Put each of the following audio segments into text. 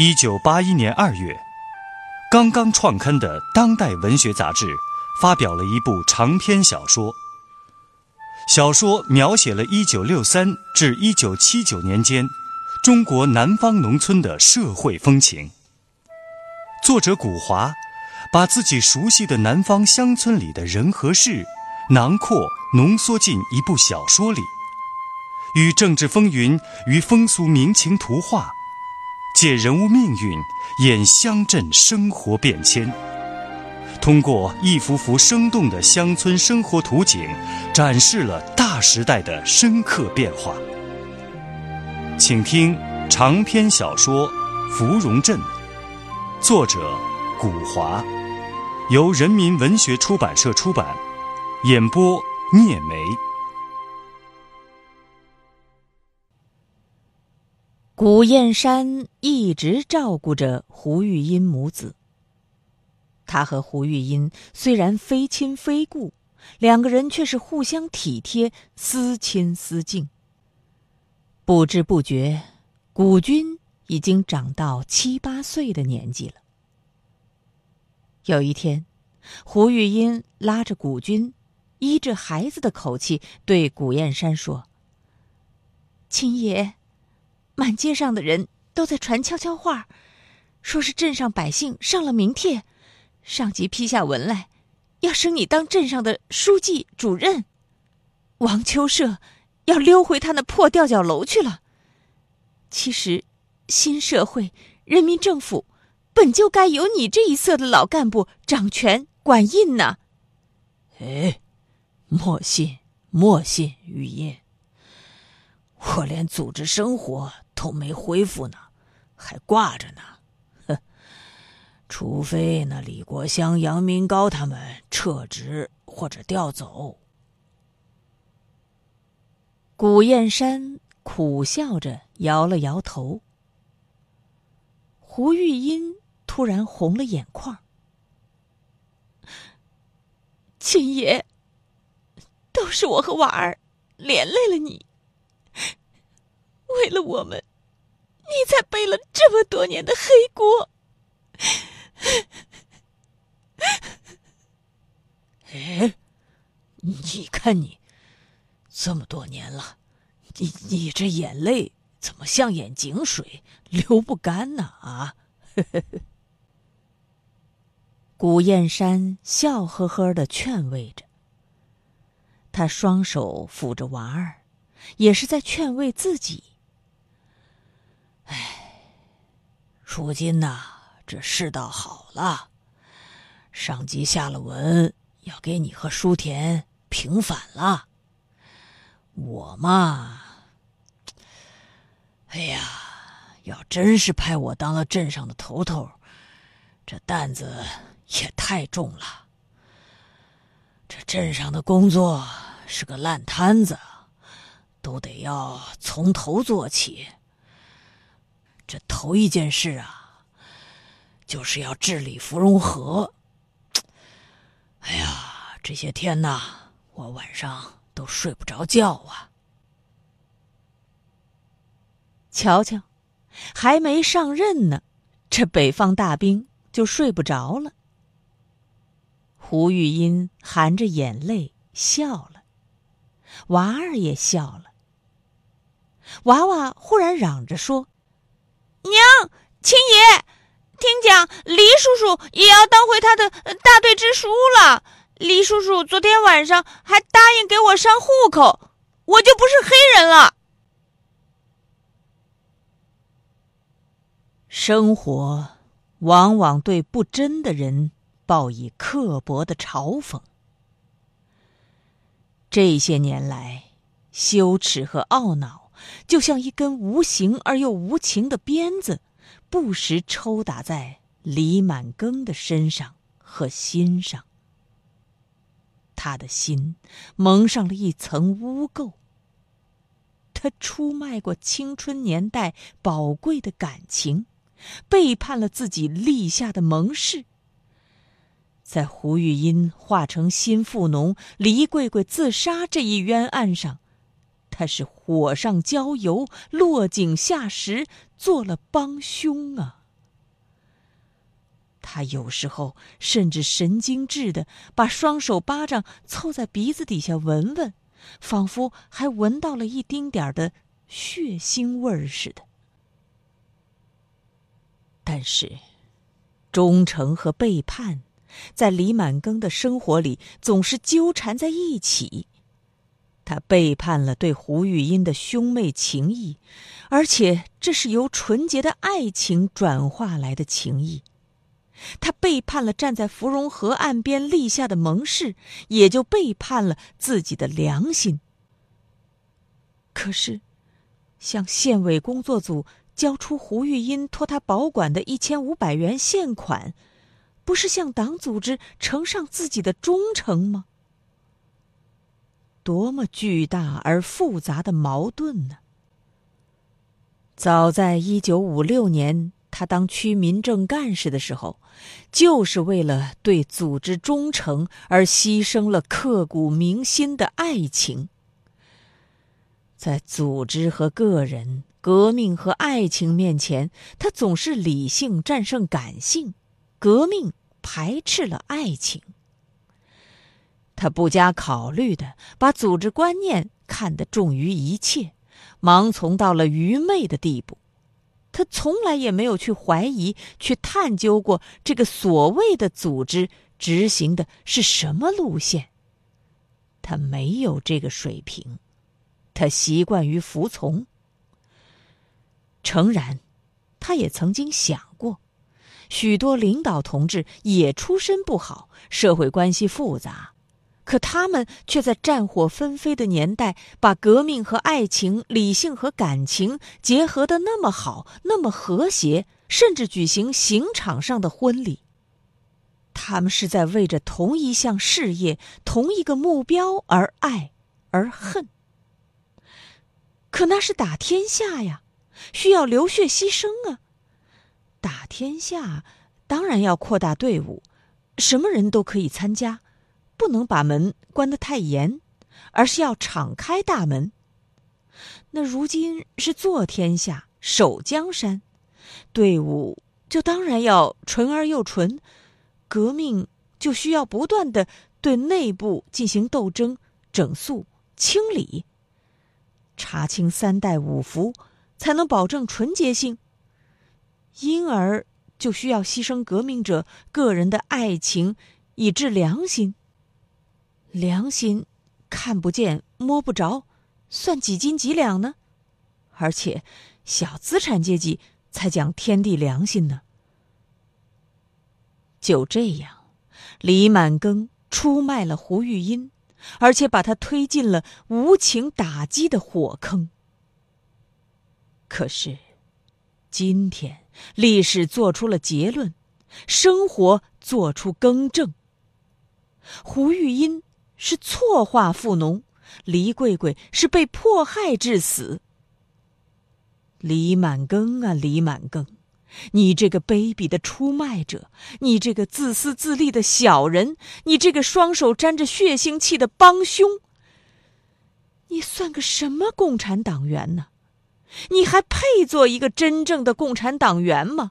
一九八一年二月，刚刚创刊的《当代文学》杂志发表了一部长篇小说。小说描写了一九六三至一九七九年间中国南方农村的社会风情。作者古华把自己熟悉的南方乡村里的人和事囊括浓缩进一部小说里，与政治风云与风俗民情图画，借人物命运演乡镇生活变迁。通过一幅幅生动的乡村生活图景，展示了大时代的深刻变化。请听长篇小说《芙蓉镇》，作者古华，由人民文学出版社出版，演播聂梅。古燕山一直照顾着胡玉英母子。他和胡玉英虽然非亲非故，两个人却是互相体贴、思亲思敬。不知不觉，古军已经长到七八岁的年纪了。有一天，胡玉英拉着古军，依着孩子的口气对古燕山说：“亲爷，满街上的人都在传悄悄话，说是镇上百姓上了名帖。”上级批下文来，要升你当镇上的书记主任。王秋社要溜回他那破吊脚楼去了。其实，新社会人民政府本就该由你这一色的老干部掌权管印呢。哎，莫信莫信，玉印。我连组织生活都没恢复呢，还挂着呢。哼除非那李国香、杨明高他们撤职或者调走，古燕山苦笑着摇了摇头。胡玉英突然红了眼眶：“亲爷，都是我和婉儿连累了你，为了我们，你才背了这么多年的黑锅。”哎，你看你这么多年了，你你这眼泪怎么像眼井水流不干呢？啊！古燕山笑呵呵的劝慰着，他双手抚着娃儿，也是在劝慰自己。哎，如今呐。这世道好了，上级下了文，要给你和舒田平反了。我嘛，哎呀，要真是派我当了镇上的头头，这担子也太重了。这镇上的工作是个烂摊子，都得要从头做起。这头一件事啊。就是要治理芙蓉河。哎呀，这些天呐，我晚上都睡不着觉啊！瞧瞧，还没上任呢，这北方大兵就睡不着了。胡玉英含着眼泪笑了，娃儿也笑了。娃娃忽然嚷着说：“娘，青爷！”听讲，黎叔叔也要当回他的大队支书了。黎叔叔昨天晚上还答应给我上户口，我就不是黑人了。生活往往对不真的人报以刻薄的嘲讽。这些年来，羞耻和懊恼就像一根无形而又无情的鞭子。不时抽打在李满庚的身上和心上，他的心蒙上了一层污垢。他出卖过青春年代宝贵的感情，背叛了自己立下的盟誓。在胡玉英化成新富农，黎桂桂自杀这一冤案上。他是火上浇油，落井下石，做了帮凶啊！他有时候甚至神经质的把双手巴掌凑在鼻子底下闻闻，仿佛还闻到了一丁点儿的血腥味儿似的。但是，忠诚和背叛，在李满庚的生活里总是纠缠在一起。他背叛了对胡玉英的兄妹情谊，而且这是由纯洁的爱情转化来的情谊。他背叛了站在芙蓉河岸边立下的盟誓，也就背叛了自己的良心。可是，向县委工作组交出胡玉英托他保管的一千五百元现款，不是向党组织呈上自己的忠诚吗？多么巨大而复杂的矛盾呢！早在一九五六年。他当区民政干事的时候，就是为了对组织忠诚而牺牲了刻骨铭心的爱情。在组织和个人、革命和爱情面前，他总是理性战胜感性，革命排斥了爱情。他不加考虑的把组织观念看得重于一切，盲从到了愚昧的地步。他从来也没有去怀疑、去探究过这个所谓的组织执行的是什么路线。他没有这个水平，他习惯于服从。诚然，他也曾经想过，许多领导同志也出身不好，社会关系复杂。可他们却在战火纷飞的年代，把革命和爱情、理性和感情结合的那么好，那么和谐，甚至举行刑场上的婚礼。他们是在为着同一项事业、同一个目标而爱而恨。可那是打天下呀，需要流血牺牲啊！打天下，当然要扩大队伍，什么人都可以参加。不能把门关得太严，而是要敞开大门。那如今是坐天下、守江山，队伍就当然要纯而又纯。革命就需要不断的对内部进行斗争、整肃、清理，查清三代五福，才能保证纯洁性。因而就需要牺牲革命者个人的爱情，以致良心。良心看不见摸不着，算几斤几两呢？而且小资产阶级才讲天地良心呢。就这样，李满庚出卖了胡玉英，而且把他推进了无情打击的火坑。可是，今天历史做出了结论，生活做出更正。胡玉英。是错化富农，黎桂桂是被迫害致死。李满庚啊，李满庚，你这个卑鄙的出卖者，你这个自私自利的小人，你这个双手沾着血腥气的帮凶，你算个什么共产党员呢？你还配做一个真正的共产党员吗？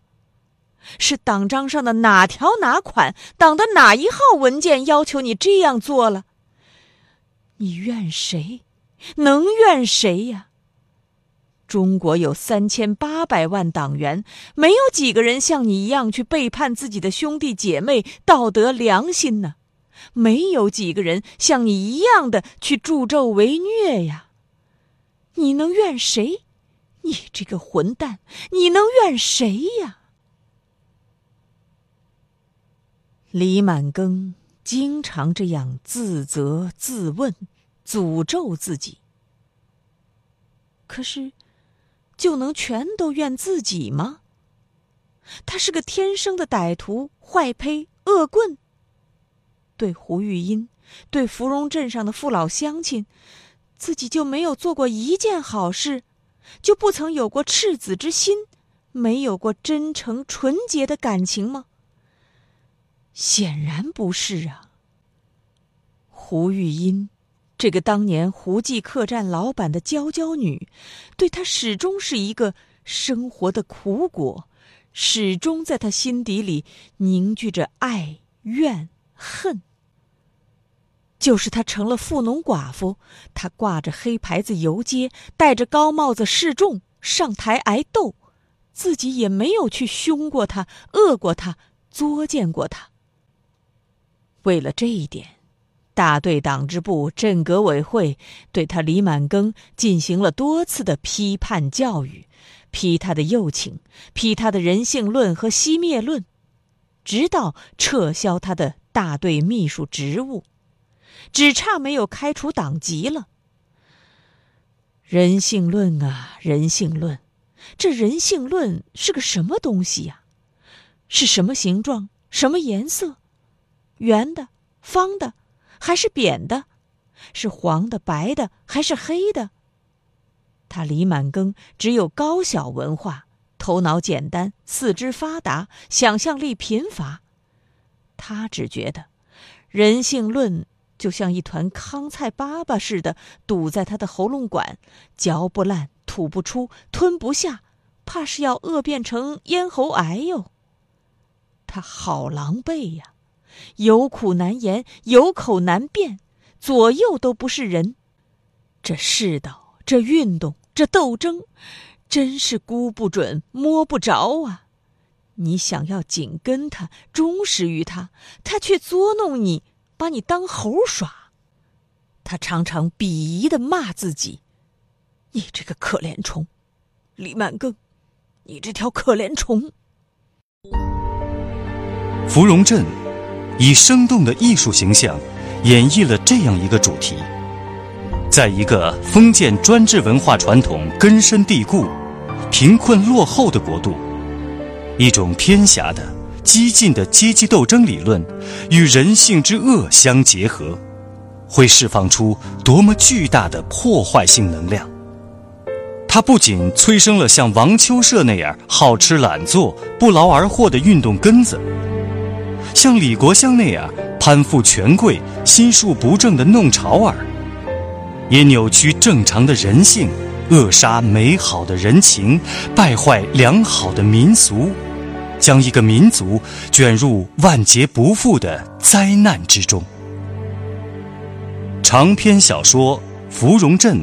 是党章上的哪条哪款，党的哪一号文件要求你这样做了？你怨谁？能怨谁呀？中国有三千八百万党员，没有几个人像你一样去背叛自己的兄弟姐妹、道德良心呢？没有几个人像你一样的去助纣为虐呀？你能怨谁？你这个混蛋，你能怨谁呀？李满庚。经常这样自责、自问、诅咒自己。可是，就能全都怨自己吗？他是个天生的歹徒、坏胚、恶棍。对胡玉英，对芙蓉镇上的父老乡亲，自己就没有做过一件好事，就不曾有过赤子之心，没有过真诚纯洁的感情吗？显然不是啊。胡玉英，这个当年胡记客栈老板的娇娇女，对他始终是一个生活的苦果，始终在他心底里凝聚着爱、怨、恨。就是他成了富农寡妇，他挂着黑牌子游街，戴着高帽子示众，上台挨斗，自己也没有去凶过他、恶过他、作践过他。为了这一点。大队党支部、镇革委会对他李满庚进行了多次的批判教育，批他的右倾，批他的人性论和熄灭论，直到撤销他的大队秘书职务，只差没有开除党籍了。人性论啊，人性论，这人性论是个什么东西呀？是什么形状？什么颜色？圆的？方的？还是扁的，是黄的、白的还是黑的？他李满庚只有高小文化，头脑简单，四肢发达，想象力贫乏。他只觉得，人性论就像一团糠菜粑粑似的，堵在他的喉咙管，嚼不烂，吐不出，吞不下，怕是要饿变成咽喉癌哟。他好狼狈呀！有苦难言，有口难辩，左右都不是人。这世道，这运动，这斗争，真是估不准、摸不着啊！你想要紧跟他，忠实于他，他却捉弄你，把你当猴耍。他常常鄙夷的骂自己：“你这个可怜虫，李满庚，你这条可怜虫。”芙蓉镇。以生动的艺术形象，演绎了这样一个主题：在一个封建专制文化传统根深蒂固、贫困落后的国度，一种偏狭的、激进的阶级斗争理论与人性之恶相结合，会释放出多么巨大的破坏性能量！它不仅催生了像王秋社那样好吃懒做、不劳而获的运动根子。像李国香那样攀附权贵、心术不正的弄潮儿，也扭曲正常的人性，扼杀美好的人情，败坏良好的民俗，将一个民族卷入万劫不复的灾难之中。长篇小说《芙蓉镇》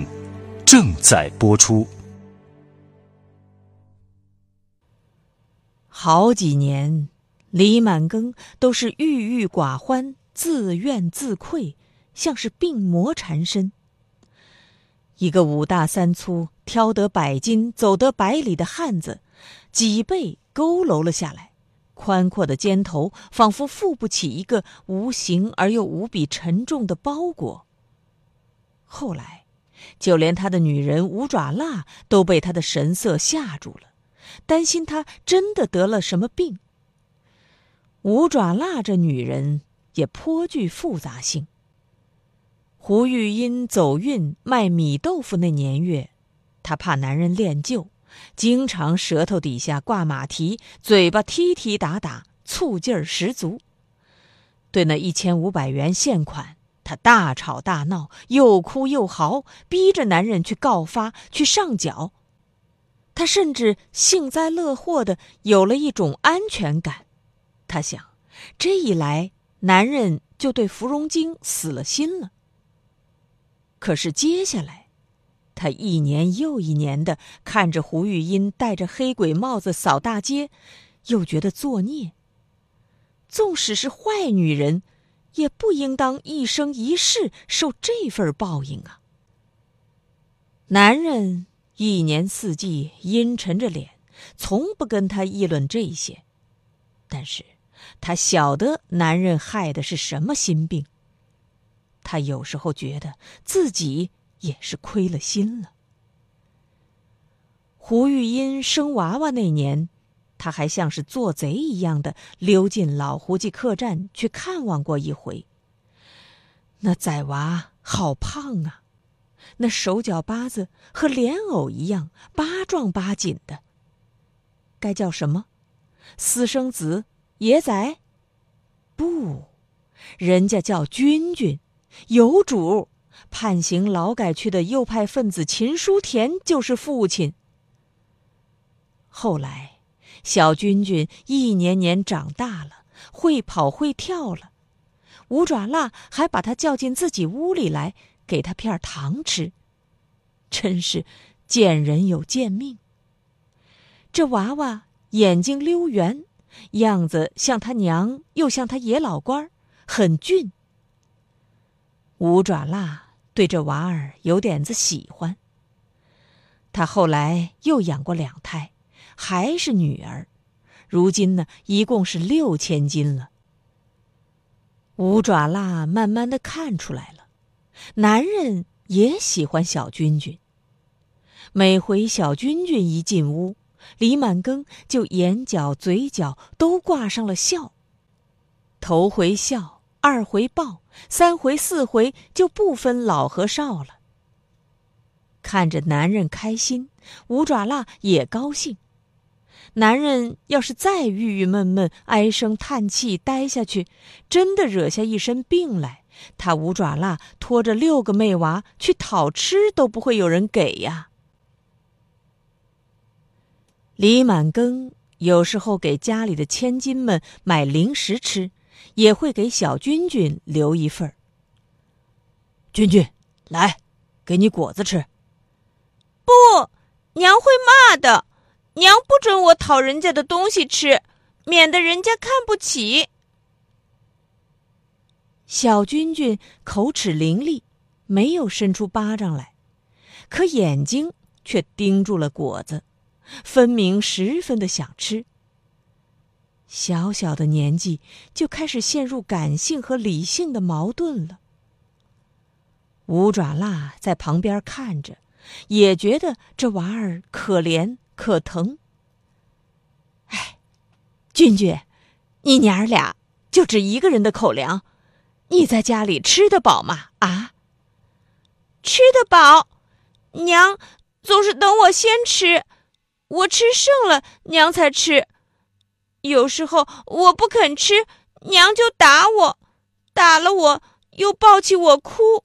正在播出。好几年。李满庚都是郁郁寡欢、自怨自愧，像是病魔缠身。一个五大三粗、挑得百斤、走得百里的汉子，脊背佝偻了下来，宽阔的肩头仿佛负不起一个无形而又无比沉重的包裹。后来，就连他的女人五爪蜡都被他的神色吓住了，担心他真的得了什么病。五爪腊这女人也颇具复杂性。胡玉英走运卖米豆腐那年月，她怕男人恋旧，经常舌头底下挂马蹄，嘴巴踢踢打打，醋劲儿十足。对那一千五百元现款，她大吵大闹，又哭又嚎，逼着男人去告发，去上缴。她甚至幸灾乐祸的有了一种安全感。他想，这一来，男人就对芙蓉精死了心了。可是接下来，他一年又一年的看着胡玉英戴着黑鬼帽子扫大街，又觉得作孽。纵使是坏女人，也不应当一生一世受这份报应啊！男人一年四季阴沉着脸，从不跟他议论这些，但是。他晓得男人害的是什么心病。他有时候觉得自己也是亏了心了。胡玉英生娃娃那年，他还像是做贼一样的溜进老胡记客栈去看望过一回。那崽娃好胖啊，那手脚八字和莲藕一样，八壮八紧的。该叫什么？私生子。野仔，不，人家叫君君，有主。判刑劳改区的右派分子秦书田就是父亲。后来，小君君一年年长大了，会跑会跳了。五爪蜡还把他叫进自己屋里来，给他片糖吃。真是见人有贱命。这娃娃眼睛溜圆，样子像他娘又像他爷老官很俊。五爪蜡对这娃儿有点子喜欢。他后来又养过两胎，还是女儿，如今呢，一共是六千斤了。五爪蜡慢慢的看出来了，男人也喜欢小君君。每回小君君一进屋，李满庚就眼角、嘴角都挂上了笑。头回笑，二回抱，三回四回就不分老和少了。看着男人开心，五爪蜡也高兴。男人要是再郁郁闷闷、唉声叹气待下去，真的惹下一身病来，他五爪蜡拖着六个妹娃去讨吃都不会有人给呀。李满庚有时候给家里的千金们买零食吃，也会给小君君留一份儿。君君，来，给你果子吃。不，娘会骂的。娘不准我讨人家的东西吃，免得人家看不起。小君君口齿伶俐，没有伸出巴掌来，可眼睛却盯住了果子，分明十分的想吃。小小的年纪就开始陷入感性和理性的矛盾了。五爪蜡在旁边看着。也觉得这娃儿可怜可疼。哎，君君，你娘儿俩就只一个人的口粮，你在家里吃得饱吗？啊，吃得饱，娘总是等我先吃，我吃剩了，娘才吃。有时候我不肯吃，娘就打我，打了我又抱起我哭。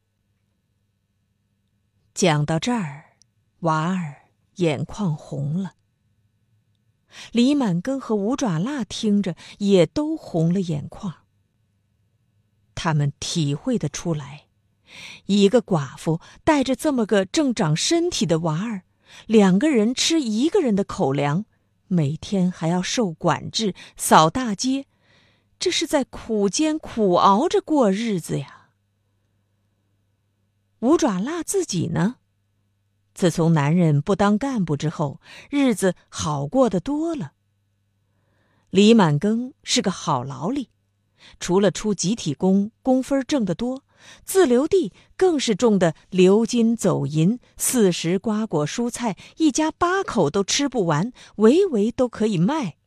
讲到这儿，娃儿眼眶红了。李满根和五爪蜡听着也都红了眼眶。他们体会得出来，一个寡妇带着这么个正长身体的娃儿，两个人吃一个人的口粮，每天还要受管制、扫大街，这是在苦煎苦熬着过日子呀。五爪辣自己呢？自从男人不当干部之后，日子好过得多了。李满庚是个好劳力，除了出集体工，工分挣得多，自留地更是种的鎏金走银，四时瓜果蔬菜，一家八口都吃不完，围围都可以卖。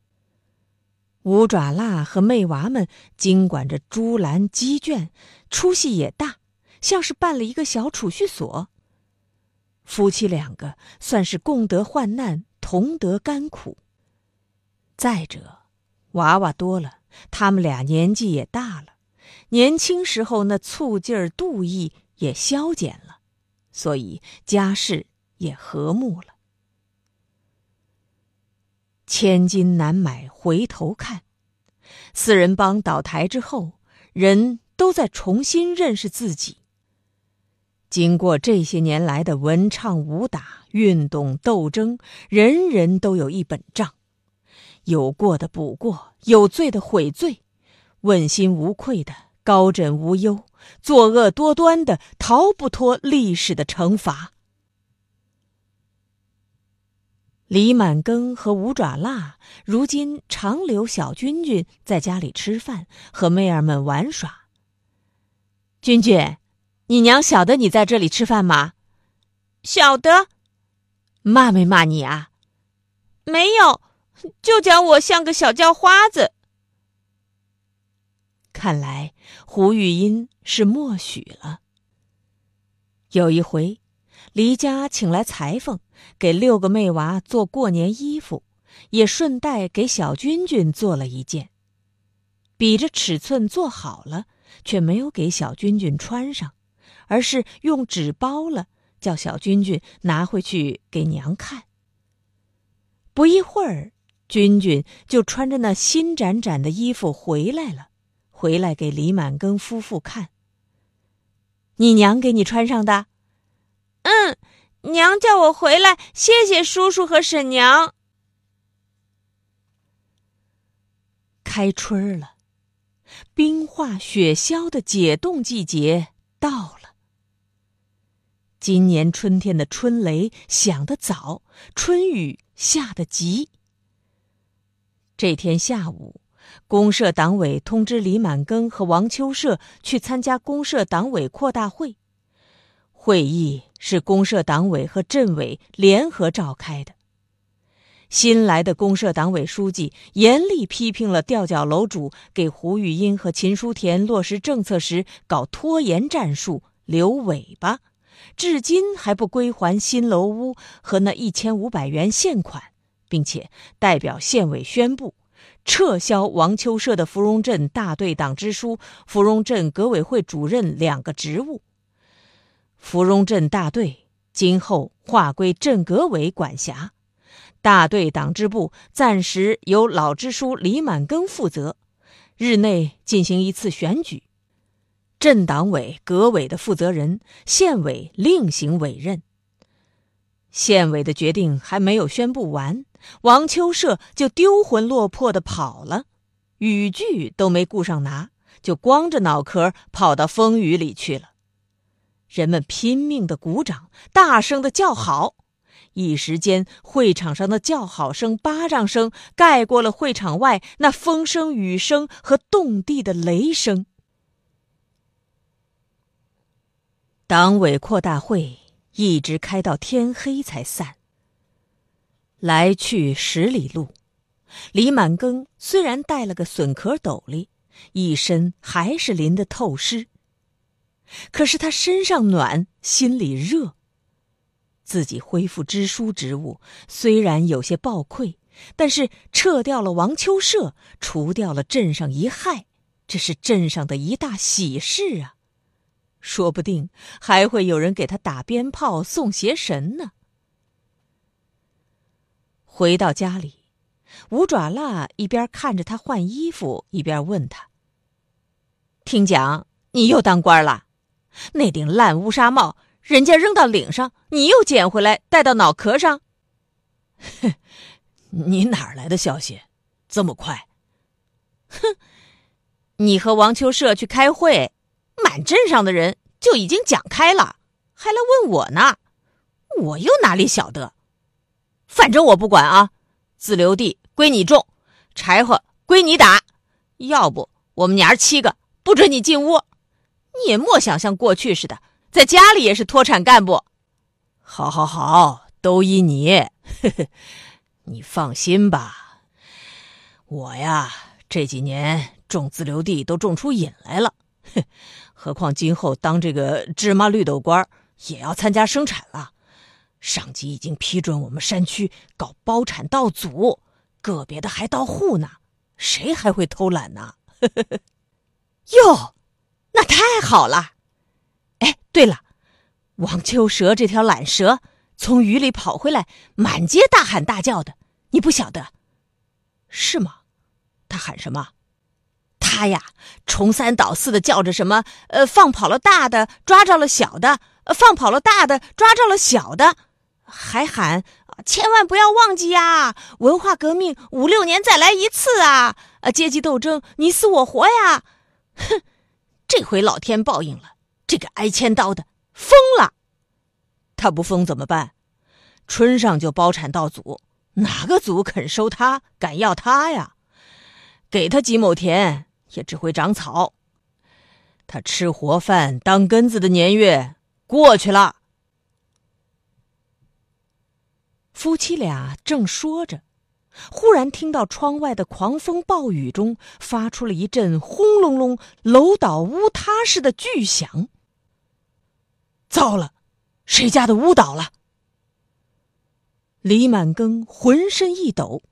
五爪蜡和妹娃们经管着猪栏鸡圈，出息也大。像是办了一个小储蓄所。夫妻两个算是共得患难，同得甘苦。再者，娃娃多了，他们俩年纪也大了，年轻时候那醋劲儿、妒意也消减了，所以家事也和睦了。千金难买回头看，四人帮倒台之后，人都在重新认识自己。经过这些年来的文唱武打、运动斗争，人人都有一本账，有过的补过，有罪的悔罪，问心无愧的高枕无忧，作恶多端的逃不脱历史的惩罚。李满庚和五爪蜡如今常留小君君在家里吃饭，和妹儿们玩耍。君君。你娘晓得你在这里吃饭吗？晓得，骂没骂你啊？没有，就讲我像个小叫花子。看来胡玉音是默许了。有一回，黎家请来裁缝，给六个妹娃做过年衣服，也顺带给小君君做了一件。比着尺寸做好了，却没有给小君君穿上。而是用纸包了，叫小君君拿回去给娘看。不一会儿，君君就穿着那新崭崭的衣服回来了，回来给李满庚夫妇看。你娘给你穿上的？嗯，娘叫我回来，谢谢叔叔和婶娘。开春了，冰化雪消的解冻季节到了。今年春天的春雷响得早，春雨下得急。这天下午，公社党委通知李满庚和王秋社去参加公社党委扩大会。会议是公社党委和镇委联合召开的。新来的公社党委书记严厉批评了吊脚楼主给胡玉英和秦书田落实政策时搞拖延战术、留尾巴，至今还不归还新楼屋和那一千五百元现款。并且代表县委宣布，撤销王秋社的芙蓉镇大队党支书、芙蓉镇革委会主任两个职务。芙蓉镇大队今后划归镇革委管辖，大队党支部暂时由老支书李满庚负责，日内进行一次选举。镇党委、革委的负责人，县委另行委任。县委的决定还没有宣布完。王秋社就丢魂落魄的跑了，雨具都没顾上拿，就光着脑壳跑到风雨里去了。人们拼命的鼓掌，大声的叫好，一时间会场上的叫好声、巴掌声盖过了会场外那风声、雨声和动地的雷声。党委扩大会一直开到天黑才散。来去十里路，李满庚虽然带了个笋壳斗笠，一身还是淋得透湿。可是他身上暖，心里热。自己恢复支书职务，虽然有些暴愧，但是撤掉了王秋社，除掉了镇上一害，这是镇上的一大喜事啊！说不定还会有人给他打鞭炮、送邪神呢。回到家里，五爪蜡一边看着他换衣服，一边问他：“听讲你又当官了？那顶烂乌纱帽，人家扔到岭上，你又捡回来戴到脑壳上？”“哼，你哪来的消息？这么快？”“哼，你和王秋社去开会，满镇上的人就已经讲开了，还来问我呢，我又哪里晓得？”反正我不管啊，自留地归你种，柴火归你打，要不我们娘儿七个不准你进屋。你也莫想像过去似的，在家里也是脱产干部。好，好，好，都依你。你放心吧，我呀这几年种自留地都种出瘾来了，何况今后当这个芝麻绿豆官也要参加生产了。上级已经批准我们山区搞包产到组，个别的还到户呢，谁还会偷懒呢？哟，那太好了！哎，对了，王秋蛇这条懒蛇从雨里跑回来，满街大喊大叫的，你不晓得是吗？他喊什么？他呀，重三倒四的叫着什么？呃，放跑了大的，抓着了小的；放跑了大的，抓着了小的。还喊千万不要忘记呀！文化革命五六年再来一次啊！呃，阶级斗争你死我活呀！哼，这回老天报应了，这个挨千刀的疯了。他不疯怎么办？春上就包产到组，哪个组肯收他，敢要他呀？给他几亩田，也只会长草。他吃活饭当根子的年月过去了。夫妻俩正说着，忽然听到窗外的狂风暴雨中发出了一阵轰隆隆、楼倒屋塌似的巨响。糟了，谁家的屋倒了？李满庚浑身一抖，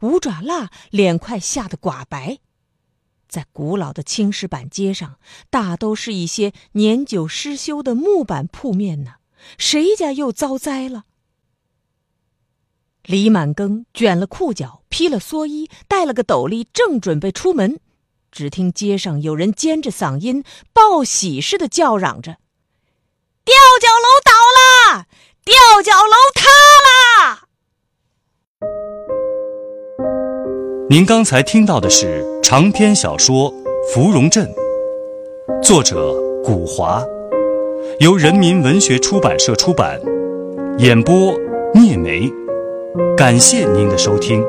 五爪蜡脸快吓得寡白。在古老的青石板街上，大都是一些年久失修的木板铺面呢，谁家又遭灾了？李满庚卷了裤脚，披了蓑衣，戴了个斗笠，正准备出门，只听街上有人尖着嗓音报喜似的叫嚷着：“吊脚楼倒了！吊脚楼塌了！”您刚才听到的是长篇小说《芙蓉镇》，作者古华，由人民文学出版社出版，演播聂梅。感谢您的收听。